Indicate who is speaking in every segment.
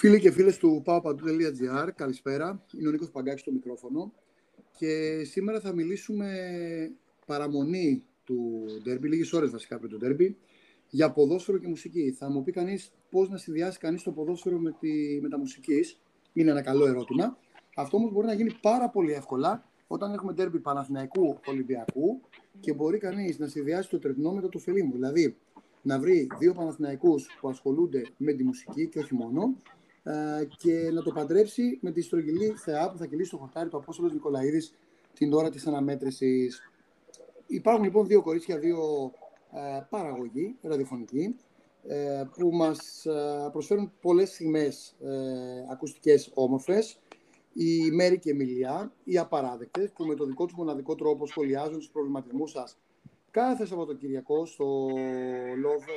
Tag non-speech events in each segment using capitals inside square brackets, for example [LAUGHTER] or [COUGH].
Speaker 1: Φίλοι και φίλες του powpadu.gr, καλησπέρα. Είναι ο Νίκος Παγκάκης στο μικρόφωνο. Και σήμερα θα μιλήσουμε παραμονή του ντέρμπι, λίγες ώρες βασικά πριν το ντέρμπι, για ποδόσφαιρο και μουσική. Θα μου πει κανείς πώς να συνδυάσει κανείς το ποδόσφαιρο με, τη, με τα μουσικής. Είναι ένα καλό ερώτημα. Αυτό όμως μπορεί να γίνει πάρα πολύ εύκολα όταν έχουμε ντέρμπι Παναθηναϊκού Ολυμπιακού και μπορεί κανείς να συνδυάσει το τρετνό με το τουφελί Δηλαδή, να βρει δύο Παναθηναϊκούς που ασχολούνται με τη μουσική και όχι μόνο ε, και να το παντρέψει με τη στρογγυλή θεά που θα κυλήσει στο χορτάρι του Απόστολος Νικολαίδης την ώρα της αναμέτρησης. Υπάρχουν λοιπόν δύο κορίτσια, δύο ε, παραγωγοί ραδιοφωνικοί ε, που μας ε, προσφέρουν πολλές στιγμές ε, ακουστικές όμορφες. Η Μέρη και η Εμιλιά, οι απαράδεκτες, που με το δικό τους μοναδικό τρόπο σχολιάζουν τους προβληματισμούς σας κάθε Σαββατοκυριακό στο Love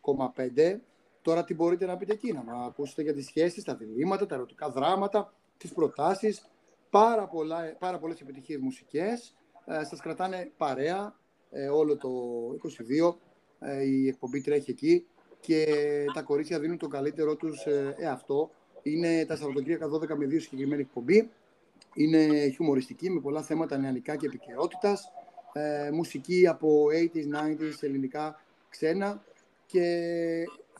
Speaker 1: 97,5 Τώρα τι μπορείτε να πείτε εκεί, να ακούσετε για τις σχέσεις, τα διλήμματα, τα ερωτικά δράματα, τις προτάσεις, πάρα, πολλά, πάρα πολλές επιτυχίες μουσικές. Ε, σας κρατάνε παρέα ε, όλο το 22, ε, η εκπομπή τρέχει εκεί και τα κορίτσια δίνουν το καλύτερό τους ε, εαυτό. Είναι τα Σαββατοκύριακα 12 με 2 συγκεκριμένη εκπομπή. Είναι χιουμοριστική με πολλά θέματα νεανικά και επικαιρότητα. Ε, μουσική από 80s, 90s, ελληνικά, ξένα. Και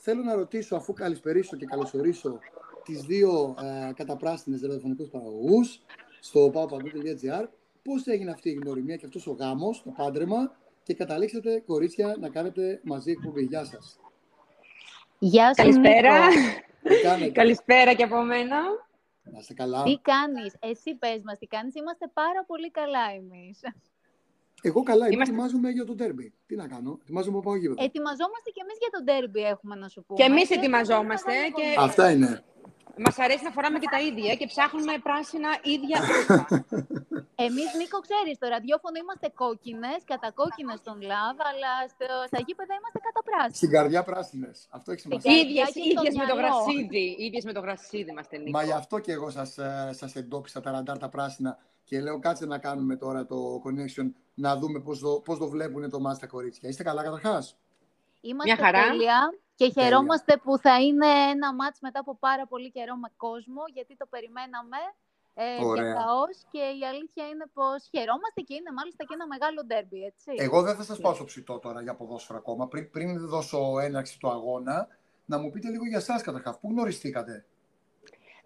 Speaker 1: θέλω να ρωτήσω, αφού καλησπερίσω και καλωσορίσω τις δύο ε, καταπράσινες ραδιοφωνικούς παραγωγούς στο paopandou.gr, πώς έγινε αυτή η γνωριμία και αυτός ο γάμος, το πάντρεμα και καταλήξατε, κορίτσια, να κάνετε μαζί εκπομπή. Γεια σας.
Speaker 2: Γεια σας,
Speaker 3: Καλησπέρα.
Speaker 2: Νίκο.
Speaker 3: Καλησπέρα και από μένα.
Speaker 1: Να είστε καλά.
Speaker 2: Τι κάνεις, εσύ πες μας τι κάνεις, είμαστε πάρα πολύ καλά εμείς.
Speaker 1: Εγώ καλά, είμαι
Speaker 3: Είμαστε-
Speaker 1: ετοιμάζομαι για το τέρμπι. Τι να κάνω, ετοιμάζομαι να πάω γήπεδο.
Speaker 2: Ετοιμαζόμαστε και εμείς για τον τέρμπι έχουμε να σου πούμε.
Speaker 3: Και εμείς
Speaker 2: θα
Speaker 3: ετοιμαζόμαστε
Speaker 2: βάλουμε
Speaker 3: και-
Speaker 2: πολύ.
Speaker 1: Αυτά είναι.
Speaker 3: Μας αρέσει να φοράμε και τα ίδια και ψάχνουμε πράσινα ίδια ρούχα. [LAUGHS]
Speaker 2: Εμείς, Νίκο, ξέρεις, στο ραδιόφωνο είμαστε κόκκινες, κατακόκκινες στον λαβ, αλλά στο, στα γήπεδα είμαστε κατά πράσινα.
Speaker 1: Στην καρδιά πράσινες. Αυτό έχει
Speaker 2: Στην
Speaker 1: σημασία.
Speaker 2: καρδιά.
Speaker 3: ίδιες,
Speaker 2: και στο
Speaker 3: ίδιες με το
Speaker 2: μυαλό.
Speaker 3: γρασίδι. Ίδιες με το γρασίδι είμαστε, Νίκο.
Speaker 1: Μα γι' αυτό και εγώ σας, ε, σας εντόπισα τα ραντάρ τα πράσινα και λέω κάτσε να κάνουμε τώρα το connection να δούμε πώς το, πώς το βλέπουν το μάτς τα κορίτσια. Είστε καλά καταρχάς;
Speaker 2: Είμαστε
Speaker 3: Μια χαρά.
Speaker 2: τέλεια και χαιρόμαστε που θα είναι ένα μάτς μετά από πάρα πολύ καιρό με κόσμο, γιατί το περιμέναμε ε,
Speaker 1: Ωραία.
Speaker 2: διαχαώς και η αλήθεια είναι πως χαιρόμαστε και είναι μάλιστα και ένα μεγάλο ντέρμπι, έτσι.
Speaker 1: Εγώ δεν θα σας πάω στο ψητό τώρα για ποδόσφαιρο ακόμα. Πριν, πριν δώσω έναρξη του αγώνα, να μου πείτε λίγο για εσάς καταρχάς. Πού γνωριστήκατε;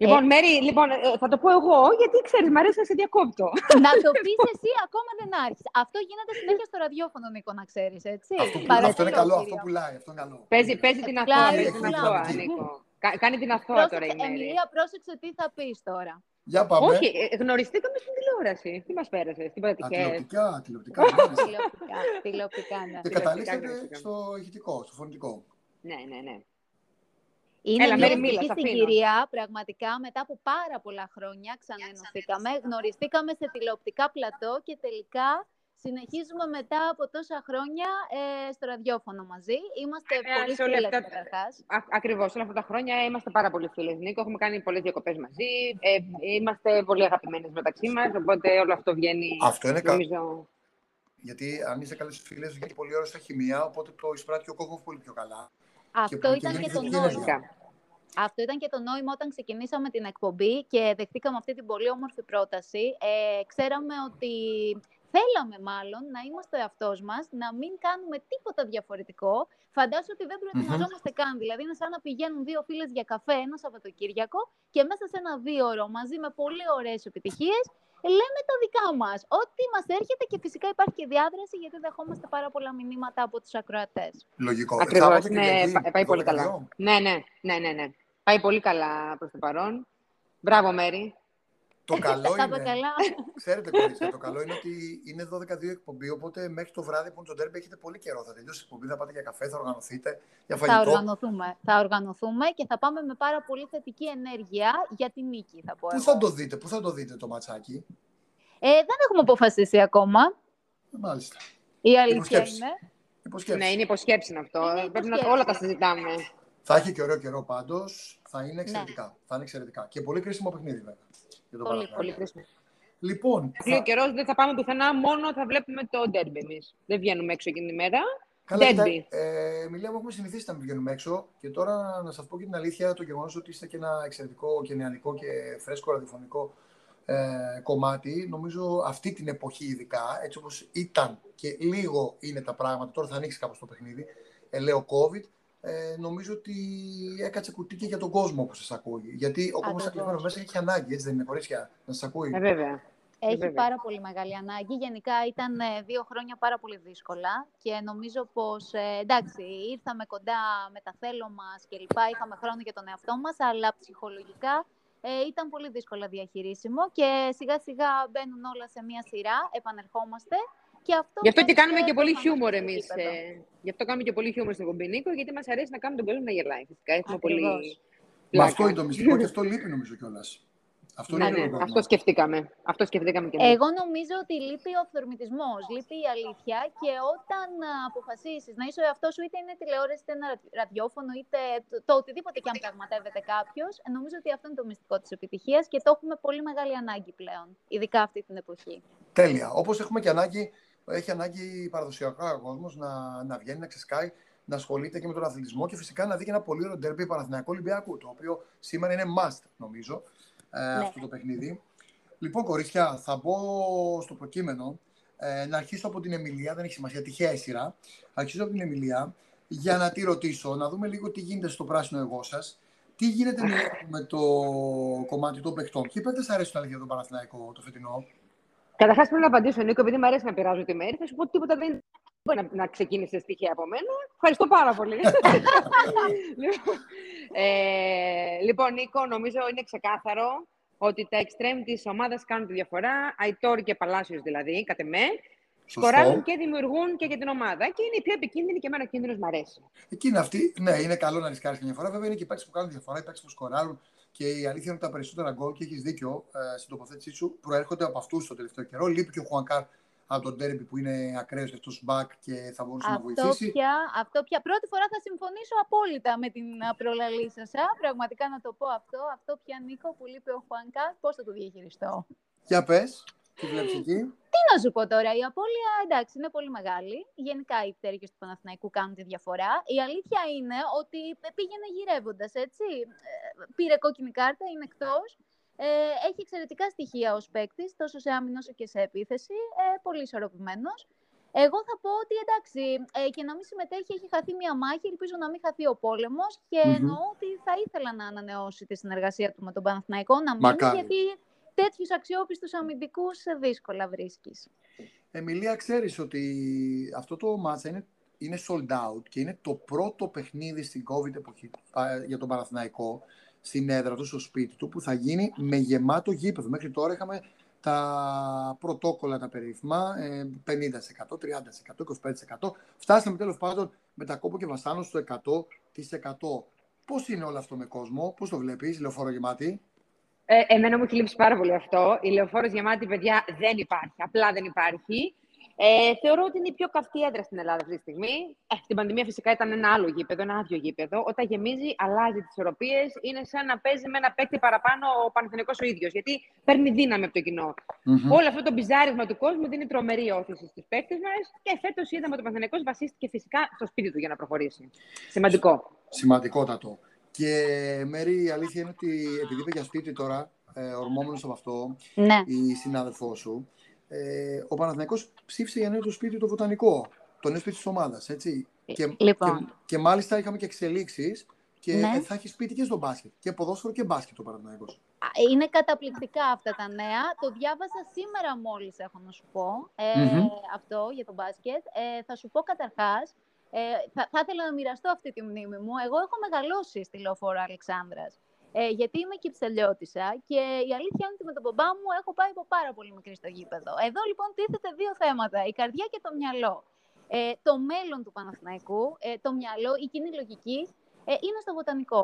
Speaker 3: Λοιπόν, Μέρη, λοιπόν, ε, θα το πω εγώ, γιατί ξέρεις, μ' αρέσει να σε διακόπτω.
Speaker 2: να το πεις εσύ, ακόμα δεν άρχισε. Αυτό γίνεται συνέχεια στο ραδιόφωνο, Νίκο, να ξέρεις, έτσι.
Speaker 1: Αυτό, που,
Speaker 2: Παρακαλώ,
Speaker 1: αυτό είναι καλό,
Speaker 2: κύριο.
Speaker 1: αυτό πουλάει, αυτό είναι καλό.
Speaker 3: Παίζει, παίζει την αθώα,
Speaker 2: Πλάι,
Speaker 3: παίζει την
Speaker 1: πλάι.
Speaker 3: αθώα,
Speaker 1: Πλάι.
Speaker 3: Νίκο. Κα- Κάνει την αθώα τώρα
Speaker 2: Πρόσεξε,
Speaker 3: η Μέρη.
Speaker 2: Εμιλία, πρόσεξε τι θα πεις τώρα.
Speaker 1: Για πάμε.
Speaker 3: Όχι, ε, γνωριστήκαμε στην τηλεόραση. Τι μας πέρασες, τίποτα
Speaker 1: Α,
Speaker 3: τυχαίο.
Speaker 1: τηλεοπτικά, τηλεοπτικά. μάλιστα.
Speaker 2: Τηλεοπτικά, τηλεοπτικά, ναι.
Speaker 1: και
Speaker 3: τηλεοπτικά
Speaker 1: καταλήξατε
Speaker 3: γνωριστήκαμε.
Speaker 1: στο ηχητικό, στο φωνητικό.
Speaker 3: Ναι, ναι, ναι.
Speaker 2: Είναι
Speaker 3: Έλα,
Speaker 2: μια
Speaker 3: Μέρη, μίλας,
Speaker 2: ευτυχή
Speaker 3: σ' αφήνω.
Speaker 2: συγκυρία, πραγματικά, μετά από πάρα πολλά χρόνια ξαναενωθήκαμε, γνωριστήκαμε σε τηλεοπτικά πλατό και τελικά συνεχίζουμε μετά από τόσα χρόνια ε, στο ραδιόφωνο μαζί. Είμαστε
Speaker 3: Ε,
Speaker 2: πολύ
Speaker 3: σε όλα
Speaker 2: φίλες
Speaker 3: αυτά-
Speaker 2: καταρχάς.
Speaker 3: Α- Ακριβώς, όλα αυτά τα χρόνια είμαστε πάρα πολύ φίλες, Νίκο. Έχουμε κάνει πολλές διακοπές μαζί. Ε, είμαστε πολύ αγαπημένες μεταξύ μας, οπότε όλο αυτό βγαίνει,
Speaker 1: Αυτό είναι καλό.
Speaker 3: νομίζω...
Speaker 1: Γιατί αν είσαι καλές φίλες, βγαίνει πολύ ώρα στα χημεία, οπότε το εισπράττει ο κόσμο πολύ πιο καλά.
Speaker 2: Αυτό
Speaker 1: που
Speaker 2: ήταν
Speaker 1: και
Speaker 2: και
Speaker 1: γίνει
Speaker 2: το
Speaker 1: θετική
Speaker 2: νόημα.
Speaker 1: ενέργεια.
Speaker 2: Αυτό ήταν και το νόημα όταν ξεκινήσαμε την εκπομπή και δεχτήκαμε αυτή την πολύ όμορφη πρόταση. Ε, ξέραμε ότι θέλαμε μάλλον να είμαστε ο εαυτός μας, να μην κάνουμε τίποτα διαφορετικό. Φαντάσου ότι δεν προετοιμαζόμαστε καν. Δηλαδή είναι σαν να πηγαίνουν δύο φίλες για καφέ ένα Σαββατοκύριακο και μέσα σε ένα δύο ώρο μαζί με πολύ ωραίες επιτυχίες λέμε τα δικά μας. Ό,τι μας έρχεται και φυσικά υπάρχει και διάδραση γιατί δεχόμαστε πάρα πολλά μηνύματα από τους ακροατές.
Speaker 1: Λογικό.
Speaker 3: Ακριβώς,
Speaker 1: Σάββατο,
Speaker 3: ναι,
Speaker 1: Κυριακή,
Speaker 3: πα- πάει πολύ
Speaker 1: 12
Speaker 3: καλά.
Speaker 1: δύο.
Speaker 3: Ναι, ναι, ναι, ναι, ναι. Πάει πολύ καλά προς το παρόν. Μπράβο, Μέρη.
Speaker 1: Το καλό
Speaker 2: Τα είπε
Speaker 1: είναι.
Speaker 2: καλά.
Speaker 1: Ξέρετε, κορίτσια, το καλό είναι ότι είναι 12-2 εκπομπή, οπότε μέχρι το βράδυ που είναι το ντέρμπι έχετε πολύ καιρό. Θα τελειώσει η εκπομπή, θα πάτε για καφέ, θα οργανωθείτε για
Speaker 2: Θα
Speaker 1: φαγητό.
Speaker 2: οργανωθούμε. Θα οργανωθούμε και θα πάμε με πάρα πολύ θετική ενέργεια για την νίκη, θα πω
Speaker 1: Πού
Speaker 2: εγώ.
Speaker 1: θα το δείτε, πού θα το δείτε το ματσάκι;
Speaker 2: Ε, δεν έχουμε αποφασίσει ακόμα.
Speaker 1: Ε, Μάλιστα.
Speaker 2: Η αλήθεια
Speaker 1: Υποσκέψεις.
Speaker 2: είναι.
Speaker 1: Υποσκέψη.
Speaker 3: Ναι, είναι υποσχέψη αυτό.
Speaker 2: Είναι
Speaker 3: Πρέπει να
Speaker 2: υποσχέψη.
Speaker 3: όλα τα συζητάμε.
Speaker 1: Θα έχει και ωραίο καιρό πάντως. Θα είναι εξαιρετικά. Θα είναι εξαιρετικά. Και πολύ κρίσιμο παιχνίδι, βέβαια. Για το
Speaker 2: Πολύ,
Speaker 1: Παναθηναϊκό.
Speaker 3: Πολύ κρίσιμο.
Speaker 1: Λοιπόν,
Speaker 3: Λέει ο
Speaker 1: θα...
Speaker 3: καιρός δεν θα πάμε πουθενά, μόνο θα βλέπουμε το ντέρμπι εμείς. Δεν βγαίνουμε έξω εκείνη την ημέρα.
Speaker 1: Καλά, κοιτά, ε, Μιλάμε, έχουμε συνηθίσει να πηγαίνουμε έξω και τώρα να σας πω και την αλήθεια το γεγονός ότι είστε και ένα εξαιρετικό και νεανικό και φρέσκο ραδιοφωνικό ε, κομμάτι. Νομίζω αυτή την εποχή, ειδικά έτσι όπως ήταν και λίγο είναι τα πράγματα, τώρα θα ανοίξει κάπως το παιχνίδι. Ε, λέω COVID, ε, νομίζω ότι έκατσε κουτί και για τον κόσμο που σας ακούει. Γιατί ο κόσμος κλεισμένο μέσα έχει ανάγκη, έτσι δεν είναι, κορίτσια, να σας ακούει.
Speaker 3: Ε, βέβαια.
Speaker 2: Έχει Βέβαια. πάρα πολύ μεγάλη ανάγκη. Γενικά ήταν ε, δύο χρόνια πάρα πολύ δύσκολα και νομίζω πως, ε, εντάξει, ήρθαμε κοντά με τα θέλω μας και λοιπά, είχαμε χρόνο για τον εαυτό μας, αλλά ψυχολογικά ε, ήταν πολύ δύσκολα διαχειρίσιμο και σιγά σιγά μπαίνουν όλα σε μία σειρά, επανερχόμαστε. Και αυτό
Speaker 3: γι' αυτό και κάνουμε και πολύ χιούμορ εμείς. Ε, γι' αυτό κάνουμε και πολύ χιούμορ στην Κομπινίκο, γιατί μας αρέσει να κάνουμε τον κόσμο να γελάει. Φυσικά έχουμε πολύ.
Speaker 1: Μα αυτό είναι το μυστικό και αυτό λείπει νομίζω κιόλας.
Speaker 3: Αυτό, ναι, ναι, αυτό σκεφτήκαμε. Αυτό σκεφτήκαμε και εμείς.
Speaker 2: Εγώ νομίζω ότι λείπει ο αυθορμητισμό, λείπει η αλήθεια και όταν αποφασίσεις να είσαι ο εαυτός σου, είτε είναι τηλεόραση, είτε ένα ραδιόφωνο, είτε το, το οτιδήποτε και αν πραγματεύεται κάποιος, νομίζω ότι αυτό είναι το μυστικό της επιτυχίας και το έχουμε πολύ μεγάλη ανάγκη πλέον, ειδικά αυτή την εποχή.
Speaker 1: Τέλεια. Όπως έχουμε και ανάγκη, έχει ανάγκη παραδοσιακά ο κόσμος να, να βγαίνει, να ξεσκάει να ασχολείται και με τον αθλητισμό και φυσικά να δει και ένα πολύ ωραίο ντέρμπι Παναθηναϊκό Ολυμπιακού, το οποίο σήμερα είναι must, νομίζω. Ε, ναι. αυτό το παιχνίδι. Λοιπόν, κορίτσια, θα μπω στο προκείμενο. Ε, να αρχίσω από την Εμιλία, δεν έχει σημασία, τυχαία η σειρά. Αρχίσω από την Εμιλία για να τη ρωτήσω, να δούμε λίγο τι γίνεται στο πράσινο εγώ σας. Τι γίνεται με το κομμάτι των παιχτών. Ποιοι παίκτες αρέσουν αλήθεια τον Παναθηναϊκό το φετινό;
Speaker 3: Καταρχάς πρέπει να απαντήσω, Νίκο, επειδή μου αρέσει να πειράζω τη μέρη. Θα σου πω ότι τίποτα δεν μπορεί να, να ξεκίνησε στοιχεία από μένα. Ευχαριστώ πάρα πολύ. [LAUGHS] λοιπόν, ε, λοιπόν, Νίκο, νομίζω είναι ξεκάθαρο ότι τα extreme της ομάδας κάνουν τη διαφορά. Αϊτόρ και Παλάσιος δηλαδή, κατ' εμέ. Σκοράζουν και δημιουργούν και για την ομάδα. Και είναι η πιο επικίνδυνη και εμένα ο κίνδυνος μου αρέσει.
Speaker 1: Εκείνη αυτή, ναι, είναι καλό να ρισκάρεις μια φορά. Βέβαια είναι και οι που κάνουν διαφορά, οι που σκοράρουν. Και η αλήθεια είναι ότι τα περισσότερα γκολ, και έχεις δίκιο ε, στην τοποθέτησή σου, προέρχονται από αυτούς το τελευταίο καιρό. Λείπει και ο Χουανκάρ από τον τέρμπι που είναι ακραίος αυτό μπακ και θα μπορούσε αυτό να βοηθήσει.
Speaker 2: Πια, αυτό πια πρώτη φορά θα συμφωνήσω απόλυτα με την προλαλή σας. Πραγματικά να το πω αυτό. Αυτό πια Νίκο που λείπει ο Χουανκά, πώς θα το διαχειριστώ;
Speaker 1: Για πες, τι βλέπεις εκεί;
Speaker 2: Τι να σου πω τώρα, η απώλεια εντάξει είναι πολύ μεγάλη. Γενικά οι πτέρυγες του Παναθηναϊκού κάνουν τη διαφορά. Η αλήθεια είναι ότι πήγαινε γυρεύοντας, έτσι. Ε, πήρε κόκκινη κάρτα, είναι εκτός. Ε, έχει εξαιρετικά στοιχεία ως παίκτης, τόσο σε άμυνο όσο και σε επίθεση. Ε, πολύ ισορροπημένος. Εγώ θα πω ότι εντάξει, ε, και να μην συμμετέχει, έχει χαθεί μια μάχη. Ελπίζω να μην χαθεί ο πόλεμος και mm εννοώ ότι θα ήθελα να ανανεώσει τη συνεργασία του με τον Παναθηναϊκό, να μείνει, γιατί τέτοιους αξιόπιστους αμυντικούς δύσκολα βρίσκεις.
Speaker 1: Εμιλία, ξέρεις ότι αυτό το μάτσα είναι, είναι sold out και είναι το πρώτο παιχνίδι στην COVID εποχή για τον Παναθηναϊκό στην έδρα του, στο σπίτι του, που θα γίνει με γεμάτο γήπεδο. Μέχρι τώρα είχαμε τα πρωτόκολλα τα περίφημα, 50%, 30%, 25%. Φτάσαμε τέλος πάντων με τα κόπο και βασάνο στο 100%. Πώς είναι όλο αυτό με κόσμο, πώς το βλέπεις, λεωφόρο γεμάτη;
Speaker 3: Ε, εμένα μου έχει λείψει πάρα πολύ αυτό. Η λεωφόρος γεμάτη, παιδιά, δεν υπάρχει. Απλά δεν υπάρχει. Ε, θεωρώ ότι είναι η πιο καυτή έδρα στην Ελλάδα αυτή τη στιγμή. Ε, την πανδημία φυσικά ήταν ένα άλλο γήπεδο, ένα άδειο γήπεδο. Όταν γεμίζει, αλλάζει τις ισορροπίε. Είναι σαν να παίζει με ένα παίκτη παραπάνω ο Παναθηνικό ο ίδιος. Γιατί παίρνει δύναμη από το κοινο mm-hmm. Όλο αυτό το μπιζάρισμα του κόσμου δίνει τρομερή όθηση στι παίκτες μας. Και φέτος είδαμε ότι ο Παναθηνικό βασίστηκε φυσικά στο σπίτι του για να προχωρήσει. Σημαντικό.
Speaker 1: Σημαντικότατο. Και Μέρη, η αλήθεια είναι ότι επειδή είπε για σπίτι τώρα, ε, ορμόμενος από αυτό, ναι. η συνάδελφό σου, ε, ο Παναθηναϊκός ψήφισε για νέο το σπίτι το βοτανικό, το νέο σπίτι της ομάδας, έτσι.
Speaker 2: Ε,
Speaker 1: και,
Speaker 2: λοιπόν.
Speaker 1: και, και, μάλιστα είχαμε και εξελίξεις και ναι. θα έχει σπίτι και στο μπάσκετ. Και ποδόσφαιρο και μπάσκετ ο Παναθηναϊκός.
Speaker 2: Είναι καταπληκτικά αυτά τα νέα. Το διάβασα σήμερα μόλις, έχω να σου πω, ε, αυτό για το μπάσκετ. Ε, θα σου πω καταρχάς, ε, θα, θα ήθελα να μοιραστώ αυτή τη μνήμη μου. Εγώ έχω μεγαλώσει στη Λεωφόρο Αλεξάνδρας. Ε, γιατί είμαι κυψελιώτησα και η αλήθεια είναι ότι με τον μπαμπά μου έχω πάει από πάρα πολύ μικρή στο γήπεδο. Εδώ λοιπόν τίθεται δύο θέματα, η καρδιά και το μυαλό. Ε, το μέλλον του Παναθηναϊκού, ε, το μυαλό, η κοινή λογική ε, είναι στο βοτανικό.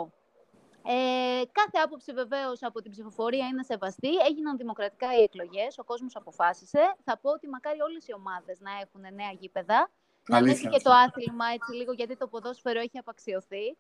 Speaker 2: Ε, κάθε άποψη βεβαίως από την ψηφοφορία είναι σεβαστή. Έγιναν δημοκρατικά οι εκλογές, ο κόσμος αποφάσισε. Θα πω ότι μακάρι όλες οι ομάδες να έχουν νέα γήπεδα. Να έχει και το άθλημα έτσι λίγο, γιατί το ποδόσφαιρο έχει απαξιωθεί.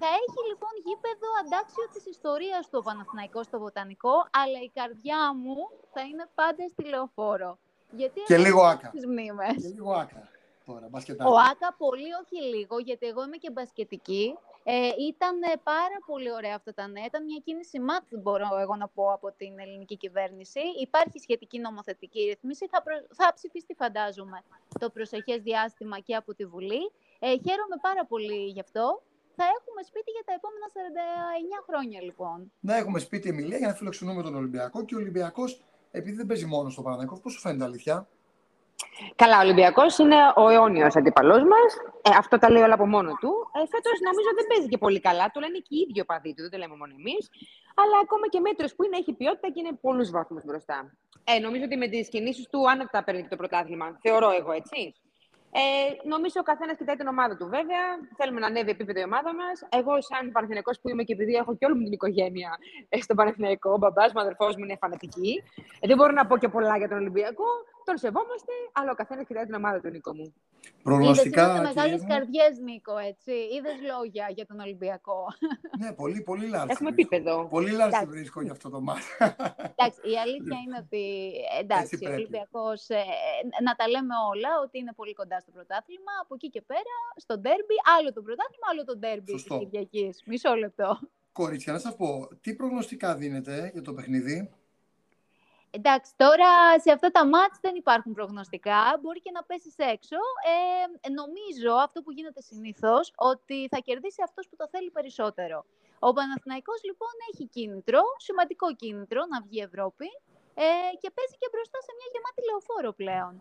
Speaker 2: Θα έχει λοιπόν γήπεδο αντάξιο της ιστορίας του Παναθηναϊκό στο Βοτανικό, αλλά η καρδιά μου θα είναι πάντα στη λεωφόρο. Γιατί
Speaker 1: και λίγο άκα.
Speaker 2: Τις μνήμες.
Speaker 1: Και λίγο άκα. τώρα, μπασκετάκι.
Speaker 2: Ο Άκα πολύ όχι λίγο, γιατί εγώ είμαι και μπασκετική. Ε, ήταν ε, πάρα πολύ ωραία αυτά τα νέα. Ήταν μια κίνηση μάθη, μπορώ εγώ να πω, από την ελληνική κυβέρνηση. Υπάρχει σχετική νομοθετική ρυθμίση. Θα, προ... θα ψηφιστεί, φαντάζομαι, το προσεχές διάστημα και από τη Βουλή. Ε, χαίρομαι πάρα πολύ γι' αυτό. Θα έχουμε σπίτι για τα επόμενα 49 χρόνια, λοιπόν.
Speaker 1: Να έχουμε σπίτι, Εμιλία, για να φιλοξενούμε τον Ολυμπιακό. Και ο Ολυμπιακός, επειδή δεν παίζει μόνος στο Παναγενικό, πώς σου φαίνεται αλήθεια;
Speaker 3: Καλά, ο Ολυμπιακός είναι ο αιώνιος αντίπαλός μας. Ε, αυτό τα λέει όλα από μόνο του. Ε, Φέτος νομίζω δεν παίζει και πολύ καλά. Το λένε και οι ίδιοι οπαδοί του, δεν το λέμε μόνο εμείς. Αλλά ακόμα και μέτρος που είναι, έχει ποιότητα και είναι πολλούς βαθμούς μπροστά. Ε, νομίζω ότι με τις κινήσεις του άνετα παίρνει το πρωτάθλημα. Θεωρώ εγώ έτσι. Ε, νομίζω ο καθένας κοιτάει την ομάδα του, βέβαια. Θέλουμε να ανέβει επίπεδο η ομάδα μας. Εγώ, σαν Παναθηναϊκός που είμαι και επειδή έχω και όλη μου την οικογένεια ε, στον Παναθηναϊκό, ο μπαμπάς μου, αδερφός μου είναι φανατική. Ε, δεν μπορώ να πω και πολλά για τον Ολυμπιακό. Τον σεβόμαστε, αλλά ο καθένας κοιτάει την ομάδα του, Νίκο μου.
Speaker 1: Προγνωστικά.
Speaker 2: Είδες μεγάλες καρδιές, Νίκο, έτσι. Είδες λόγια για τον Ολυμπιακό.
Speaker 1: ναι, πολύ, πολύ λάρτσι.
Speaker 3: Έχουμε επίπεδο.
Speaker 1: Πολύ λάρτσι βρίσκω για αυτό το μάτι.
Speaker 2: Εντάξει, η αλήθεια είναι ότι εντάξει, ο Ολυμπιακός, ε, να τα λέμε όλα, ότι είναι πολύ κοντά στο πρωτάθλημα. Από εκεί και πέρα, στο ντέρμπι, άλλο το πρωτάθλημα, άλλο το ντέρμπι της Κυριακής. Μισό λεπτό.
Speaker 1: Κορίτσια, να σας πω, τι προγνωστικά δίνετε για το παιχνίδι;
Speaker 2: Εντάξει, τώρα σε αυτά τα μάτς δεν υπάρχουν προγνωστικά, μπορεί και να πέσεις έξω. Ε, νομίζω, αυτό που γίνεται συνήθως, ότι θα κερδίσει αυτός που το θέλει περισσότερο. Ο Παναθηναϊκός λοιπόν έχει κίνητρο, σημαντικό κίνητρο να βγει Ευρώπη ε, και παίζει και μπροστά σε μια γεμάτη λεωφόρο πλέον.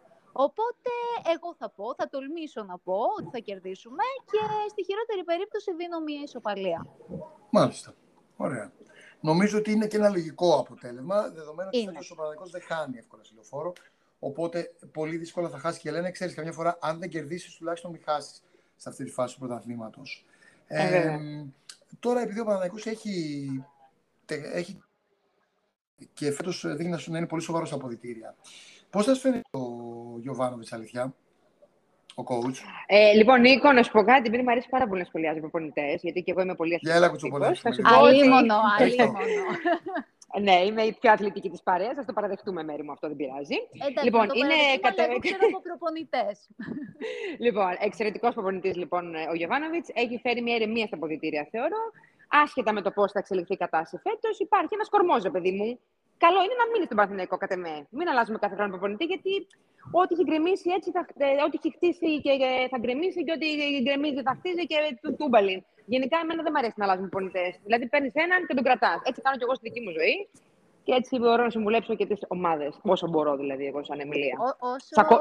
Speaker 2: Οπότε εγώ θα πω, θα τολμήσω να πω ότι θα κερδίσουμε και στη χειρότερη περίπτωση δίνω μια ισοπαλία.
Speaker 1: Μάλιστα. Ωραία. Νομίζω ότι είναι και ένα λογικό αποτέλεσμα, δεδομένου ότι φέτο ο Παναγενικό δεν χάνει εύκολα σε λεωφόρο. Οπότε πολύ δύσκολα θα χάσει και λένε, ξέρεις, καμιά φορά αν δεν κερδίσεις, τουλάχιστον μην χάσεις σε αυτή τη φάση του πρωταθλήματος. Ε, ε, τώρα, επειδή ο Παναγενικό έχει, έχει και φέτος δείχνει να είναι πολύ σοβαρός στα αποδητήρια. Πώς θα σου φαίνεται ο Γιωβάνοβιτς, αλήθεια, ο coach.
Speaker 3: Ε, λοιπόν, Νίκο, να σου πω κάτι, επειδή μου αρέσει πάρα πολύ να σχολιάζω προπονητές, γιατί και εγώ είμαι πολύ αθλητικός.
Speaker 1: Για έλα, κουτσοπολέ.
Speaker 2: Θα σου πω. Αλίμονο, [LAUGHS] αλίμονο.
Speaker 3: Ναι, είμαι η πιο αθλητική της παρέας. Α το παραδεχτούμε, μέρη μου, αυτό δεν πειράζει.
Speaker 2: Εντάξει, λοιπόν, το είναι κατα... Εγώ ξέρω από προπονητές. [LAUGHS]
Speaker 3: λοιπόν, εξαιρετικός προπονητής λοιπόν, ο Γιωβάνοβιτς. Έχει φέρει μια ηρεμία στα αποδητήρια, θεωρώ. Άσχετα με το πώς θα εξελιχθεί η κατάσταση φέτος, υπάρχει ένας κορμός, παιδί μου, καλό είναι να μείνεις στον Παναθηναϊκό κατά με. Μην αλλάζουμε κάθε χρόνο προπονητή, γιατί ό,τι έχει γκρεμίσει έτσι, θα, ε, ό,τι έχει χτίσει και θα γκρεμίσει και ό,τι γκρεμίζει θα χτίζει και του τούμπαλιν. Γενικά, εμένα δεν μου αρέσει να αλλάζουμε προπονητές. Δηλαδή, παίρνεις έναν και τον κρατάς. Έτσι κάνω και εγώ στη δική μου ζωή. Και έτσι μπορώ να συμβουλέψω και τις ομάδες. Όσο μπορώ, δηλαδή, εγώ σαν Εμιλία.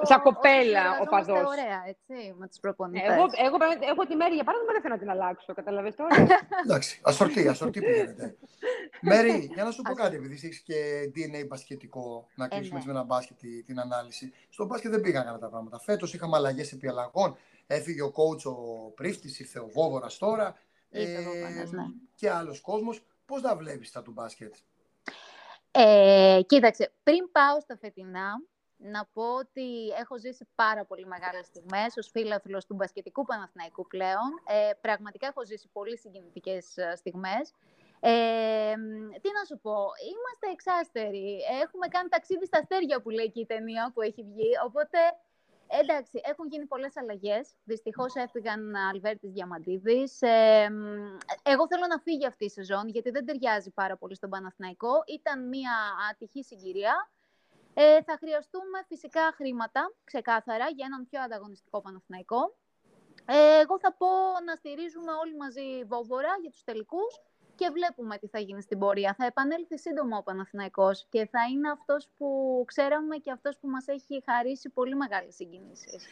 Speaker 3: Σαν κοπέλα ο παδός.
Speaker 2: Ωραία, έτσι, με τους προπονητές.
Speaker 3: Εγώ, εγώ, έχω τη μέρη, για παράδειγμα, δεν θέλω να την αλλάξω. Καταλαβαίνετε τώρα. [LAUGHS]
Speaker 1: Εντάξει, ασορτή, ασορτή που γίνεται. Μέρη, για να σου πω κάτι, επειδή έχεις και DNA μπασκετικό, να κλείσουμε ε, ναι. με ένα μπάσκετ την ανάλυση. Στο μπάσκετ δεν πήγαν καλά τα πράγματα. Φέτος είχαμε αλλαγές επί αλλαγών. Έφυγε ο coach ο Πρίφτης, ήρθε ο Βόβορας τώρα.
Speaker 2: Ε, ναι.
Speaker 1: Και άλλος κόσμος. Πώς τα βλέπεις τα του μπάσκετ;
Speaker 2: Ε, κοίταξε, πριν πάω στα φετινά, να πω ότι έχω ζήσει πάρα πολύ μεγάλες στιγμές ως φίλαθλος του μπασκετικού Παναθηναϊκού πλέον. Ε, πραγματικά έχω ζήσει πολύ συγκινητικές ε, στιγμές. Ε, τι να σου πω, είμαστε εξάστεροι. Έχουμε κάνει ταξίδι στα αστέρια που λέει και η ταινία που έχει βγει, οπότε Εντάξει, έχουν γίνει πολλές αλλαγές. Δυστυχώς έφυγαν Αλβέρτης Διαμαντίδης. Ε, εγώ θέλω να φύγει αυτή η σεζόν, γιατί δεν ταιριάζει πάρα πολύ στον Παναθηναϊκό. Ήταν μια ατυχή συγκυρία. Ε, θα χρειαστούμε φυσικά χρήματα, ξεκάθαρα, για έναν πιο ανταγωνιστικό Παναθηναϊκό. Ε, εγώ θα πω να στηρίζουμε όλοι μαζί Βόβορα για τους τελικούς και βλέπουμε τι θα γίνει στην πορεία. Θα επανέλθει σύντομα ο Παναθηναϊκός και θα είναι αυτός που ξέραμε και αυτός που μας έχει χαρίσει πολύ μεγάλες συγκινήσεις.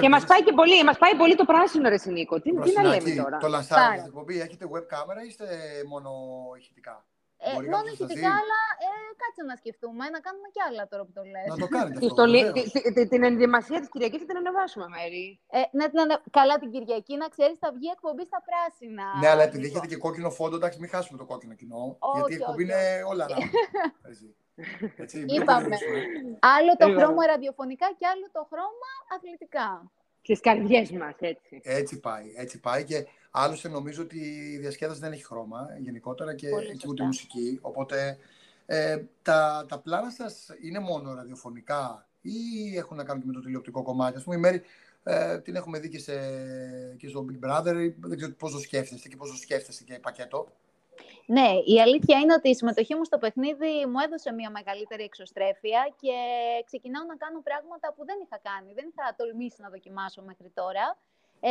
Speaker 3: και μας πάει και πολύ, μας πάει πολύ το πράσινο ρε Νίκο. Τι, τι να λέμε τώρα;
Speaker 1: Το λανσάρι στην εκπομπή, έχετε web κάμερα ή είστε μόνο ηχητικά;
Speaker 2: Ε, μόνο ηχητικά, αλλά ε, κάτσε να σκεφτούμε, να κάνουμε κι άλλα τώρα που το λες.
Speaker 1: Να το κάνετε αυτό,
Speaker 3: Την ενδυμασία της Κυριακής θα την ανεβάσουμε, Μέρη.
Speaker 2: Ε, ναι, την ανε... Καλά την Κυριακή, να ξέρεις, θα βγει εκπομπή στα πράσινα.
Speaker 1: Ναι, αλλά επειδή έχετε και κόκκινο φόντο, εντάξει, μην χάσουμε το κόκκινο κοινό. Όχι, γιατί η εκπομπή είναι όλα να. [LAUGHS]
Speaker 2: Έτσι, Είπαμε. άλλο το χρώμα ραδιοφωνικά και άλλο το χρώμα αθλητικά.
Speaker 3: Στις καρδιές μας, έτσι.
Speaker 1: Έτσι πάει, έτσι πάει και Άλλωστε νομίζω ότι η διασκέδαση δεν έχει χρώμα γενικότερα και, και ούτε μουσική. Οπότε ε, τα, τα πλάνα σας είναι μόνο ραδιοφωνικά ή έχουν να κάνουν και με το τηλεοπτικό κομμάτι; Α πούμε, η Μέρη Ε, την έχουμε δει και, σε, και στο Big Brother. Δεν ξέρω πώς το σκέφτεστε και πώς το σκέφτεστε και πακέτο.
Speaker 2: Ναι, η αλήθεια είναι ότι η συμμετοχή μου στο παιχνίδι μου έδωσε μια μεγαλύτερη εξωστρέφεια και ξεκινάω να κάνω πράγματα που δεν είχα κάνει, δεν είχα τολμήσει να δοκιμάσω μέχρι τώρα.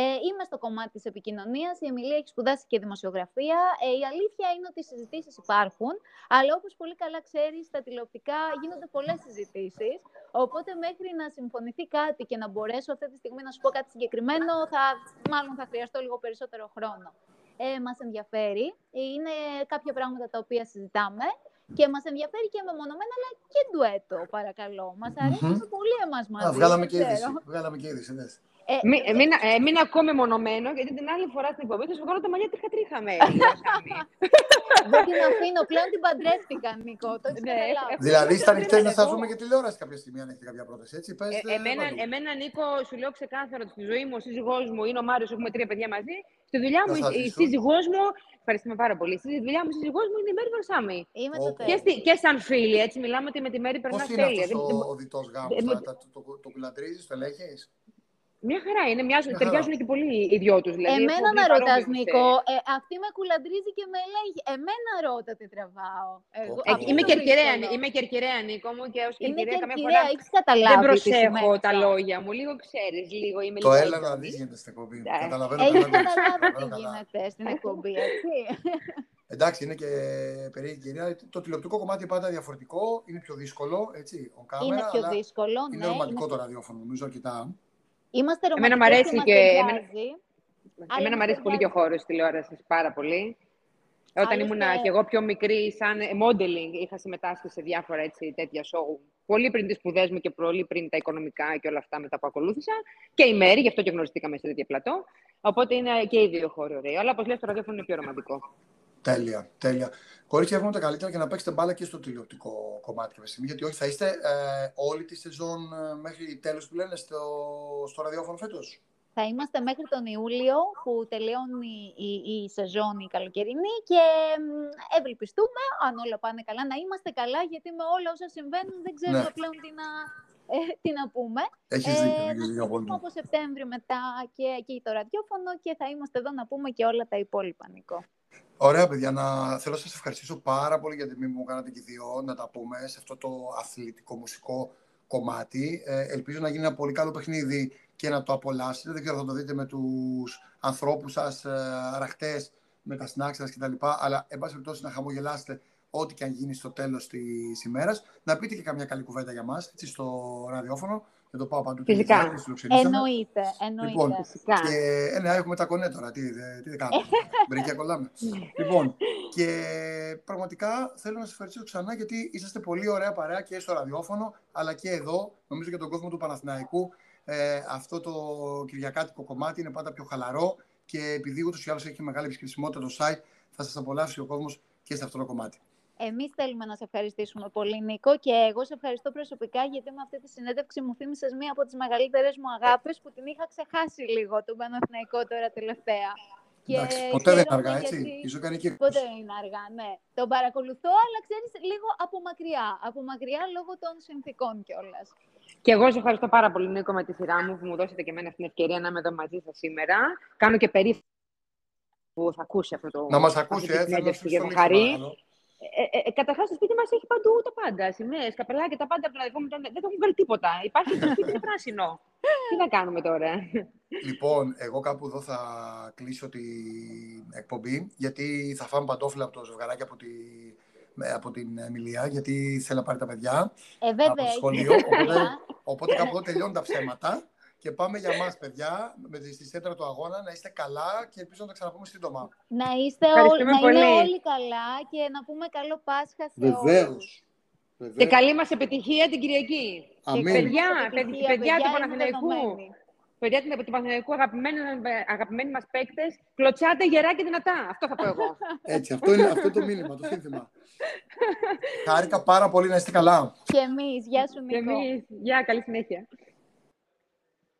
Speaker 2: Ε, είμαι στο κομμάτι της επικοινωνίας, η Εμιλία έχει σπουδάσει και δημοσιογραφία. Ε, η αλήθεια είναι ότι οι συζητήσεις υπάρχουν, αλλά όπως πολύ καλά ξέρεις, στα τηλεοπτικά γίνονται πολλές συζητήσεις, οπότε μέχρι να συμφωνηθεί κάτι και να μπορέσω αυτή τη στιγμή να σου πω κάτι συγκεκριμένο, θα, μάλλον θα χρειαστώ λίγο περισσότερο χρόνο ε, μας ενδιαφέρει. Είναι κάποια πράγματα τα οποία συζητάμε και μας ενδιαφέρει και μεμονωμένα, αλλά και ντουέτο, παρακαλώ. Μας αρέσει πολύ εμάς μαζί.
Speaker 1: Α, βγάλαμε, και είδηση, βγάλαμε και είδηση, ναι.
Speaker 3: Ε, μην, ε, μην, ε, μην ακούμε μονομένο, γιατί την άλλη φορά στην εκπομπή θα σου βγάλω τα μαλλιά τρίχα τρίχα με. [LAUGHS]
Speaker 2: Δεν την αφήνω, πλέον την παντρεύτηκα, Νίκο. Το
Speaker 1: ναι. Δηλαδή, στα νυχτές να σας δούμε και τηλεόραση κάποια στιγμή, αν έχετε κάποια πρόταση. Έτσι,
Speaker 3: πες, ε, εμένα, εμένα, Νίκο, σου λέω ξεκάθαρα ότι στη ζωή μου ο σύζυγός μου είναι ο Μάριος, έχουμε τρία παιδιά μαζί. Στη δουλειά μου η σύζυγός μου. Ευχαριστούμε πάρα πολύ. Στη δουλειά μου η σύζυγός μου είναι η Μέρη Βαρσάμι. Και, και σαν φίλη, έτσι μιλάμε ότι με τη Μέρη περνάς τέλεια.
Speaker 1: Πώ είναι ο διτός γάμος, το κουλαντρίζει, το ελέγχεις;
Speaker 3: Μια χαρά είναι, μοιάζουν, Μια ταιριάζουν και πολύ οι δυο τους. Δηλαδή,
Speaker 2: Εμένα να ρωτάς, Νίκο, ε, αυτή με κουλαντρίζει και με λέγει. Εμένα ρώτα τι τραβάω. Εγώ,
Speaker 3: ε, είμαι, κερκυραία, είμαι κερκυραία, Νίκο μου, και ως κερκυραία καμιά φορά
Speaker 2: καταλάβει
Speaker 3: δεν προσέχω τα λόγια μου. Λίγο ξέρεις, λίγο είμαι
Speaker 1: Το έλα να δεις γίνεται στην εκπομπή. Καταλαβαίνω.
Speaker 2: Έχεις καταλάβει τι γίνεται στην εκπομπή, έτσι. [LAUGHS]
Speaker 1: Εντάξει, είναι και περίεργη κυρία. Το τηλεοπτικό κομμάτι πάντα διαφορετικό, είναι πιο δύσκολο. Έτσι, ο κάμερα,
Speaker 2: είναι πιο δύσκολο.
Speaker 1: Είναι ρομαντικό το ραδιόφωνο, νομίζω αρκετά.
Speaker 2: Είμαστε ρομαντικοί εμένα μου αρέσει και, εμένα,
Speaker 3: εμένα μου αρέσει πολύ και ο χώρος τηλεόραση πάρα πολύ. Όταν ήμουν και εγώ πιο μικρή, σαν modeling, είχα συμμετάσχει σε διάφορα έτσι, τέτοια σοου. Πολύ πριν τις σπουδές μου και πολύ πριν τα οικονομικά και όλα αυτά μετά που ακολούθησα. Και η Μέρη, γι' αυτό και γνωριστήκαμε σε τέτοια πλατό. Οπότε είναι και οι δύο χώροι ωραίοι. Αλλά όπως λες, το ραδιόφωνο είναι πιο ρομαντικό.
Speaker 1: Τέλεια, τέλεια. Κορίτσια, εύχομαι τα καλύτερα και να παίξετε μπάλα και στο τηλεοπτικό κομμάτι κάποια στιγμή. Γιατί όχι, θα είστε ε, όλη τη σεζόν ε, μέχρι τέλος που λένε στο, στο ραδιόφωνο φέτος;
Speaker 2: Θα είμαστε μέχρι τον Ιούλιο που τελειώνει η, η, σεζόν η καλοκαιρινή και ευελπιστούμε, αν όλα πάνε καλά, να είμαστε καλά γιατί με όλα όσα συμβαίνουν δεν ξέρουμε ναι. πλέον τι να, ε, τι να πούμε.
Speaker 1: Έχεις δίκιο, ε, δίκιο,
Speaker 2: Θα από Σεπτέμβριο μετά και εκεί το ραδιόφωνο και θα είμαστε εδώ να πούμε και όλα τα υπόλοιπα, Νικό.
Speaker 1: Ωραία, παιδιά. Να... Θέλω να σας ευχαριστήσω πάρα πολύ για την μου κάνατε και δύο να τα πούμε σε αυτό το αθλητικό μουσικό κομμάτι. Ε, ελπίζω να γίνει ένα πολύ καλό παιχνίδι και να το απολαύσετε. Δεν ξέρω, θα το δείτε με τους ανθρώπους σας, ε, αραχτέ, με τα snacks σας κτλ. Αλλά, εν πάση περιπτώσει, να χαμογελάσετε ό,τι και αν γίνει στο τέλος της ημέρας. Να πείτε και καμιά καλή κουβέντα για μας στο ραδιόφωνο δεν το πάω παντού.
Speaker 2: Φυσικά. Εννοείται. εννοείται.
Speaker 1: Λοιπόν, Φυσικά. Και ε, ναι, έχουμε τα κονέ τώρα. Τι, τι δεν κάνουμε. [LAUGHS] Βρήκε κολλάμε. λοιπόν, και πραγματικά θέλω να σας ευχαριστήσω ξανά γιατί είσαστε πολύ ωραία παρέα και στο ραδιόφωνο αλλά και εδώ. Νομίζω για τον κόσμο του Παναθηναϊκού ε, αυτό το κυριακάτικο κομμάτι είναι πάντα πιο χαλαρό και επειδή ούτως ή άλλως έχει μεγάλη επισκεψιμότητα το site, θα σας απολαύσει ο κόσμος και σε αυτό το κομμάτι.
Speaker 2: Εμείς θέλουμε να σε ευχαριστήσουμε πολύ, Νίκο, και εγώ σε ευχαριστώ προσωπικά, γιατί με αυτή τη συνέντευξη μου θύμισες μία από τις μεγαλύτερες μου αγάπες, που την είχα ξεχάσει λίγο, τον Παναθηναϊκό τώρα τελευταία.
Speaker 1: Εντάξει, και ποτέ δεν είναι αργά, έτσι. Ίσως κάνει και...
Speaker 2: Ποτέ δεν είναι αργά, ναι. Τον παρακολουθώ, αλλά ξέρεις, λίγο από μακριά. Από μακριά λόγω των συνθήκων κιόλας.
Speaker 3: Και εγώ σε ευχαριστώ πάρα πολύ, Νίκο, με τη σειρά μου που μου δώσετε και εμένα την ευκαιρία να είμαι εδώ μαζί σας σήμερα. Κάνω και περίφημο που θα ακούσει αυτό το.
Speaker 1: Να μας ακούσει, έτσι. Να
Speaker 3: θα ε, ε, ε Καταρχάς, το σπίτι μας έχει παντού τα πάντα. Σημαίες, καπελάκια, τα πάντα. Δηλαδή, δεν το έχουν βγάλει τίποτα. Υπάρχει το σπίτι είναι πράσινο. [LAUGHS] Τι να κάνουμε τώρα;
Speaker 1: Λοιπόν, εγώ κάπου εδώ θα κλείσω την εκπομπή, γιατί θα φάμε παντόφυλλα από το ζευγαράκι από, τη, από την Εμιλία, γιατί θέλω να πάρει τα παιδιά
Speaker 2: ε, βέβαια, από
Speaker 1: το σχολείο. οπότε, [LAUGHS] οπότε κάπου εδώ τελειώνουν τα ψέματα. Και πάμε για μας, παιδιά, με τη στη σέντρα του αγώνα, να είστε καλά και ελπίζω να τα ξαναπούμε σύντομα.
Speaker 2: Να, είστε όλοι, να είναι όλοι καλά και να πούμε καλό Πάσχα σε
Speaker 1: Βεβαίως.
Speaker 2: όλους.
Speaker 3: Βεβαίως. Και καλή μας επιτυχία την Κυριακή.
Speaker 1: Αμήν.
Speaker 3: Και παιδιά, παιδιά, παιδιά του Παναθηναϊκού. Παιδιά του Παναθηναϊκού, αγαπημένοι, αγαπημένοι μας παίκτες, κλωτσάτε γερά και δυνατά. Αυτό θα πω εγώ. [LAUGHS]
Speaker 1: Έτσι, αυτό είναι αυτό το μήνυμα, το σύνθημα. Χάρηκα πάρα πολύ να είστε καλά.
Speaker 2: Και εμείς. Γεια σου, Νίκο.
Speaker 3: Και εμείς. Γεια, καλή συνέχεια.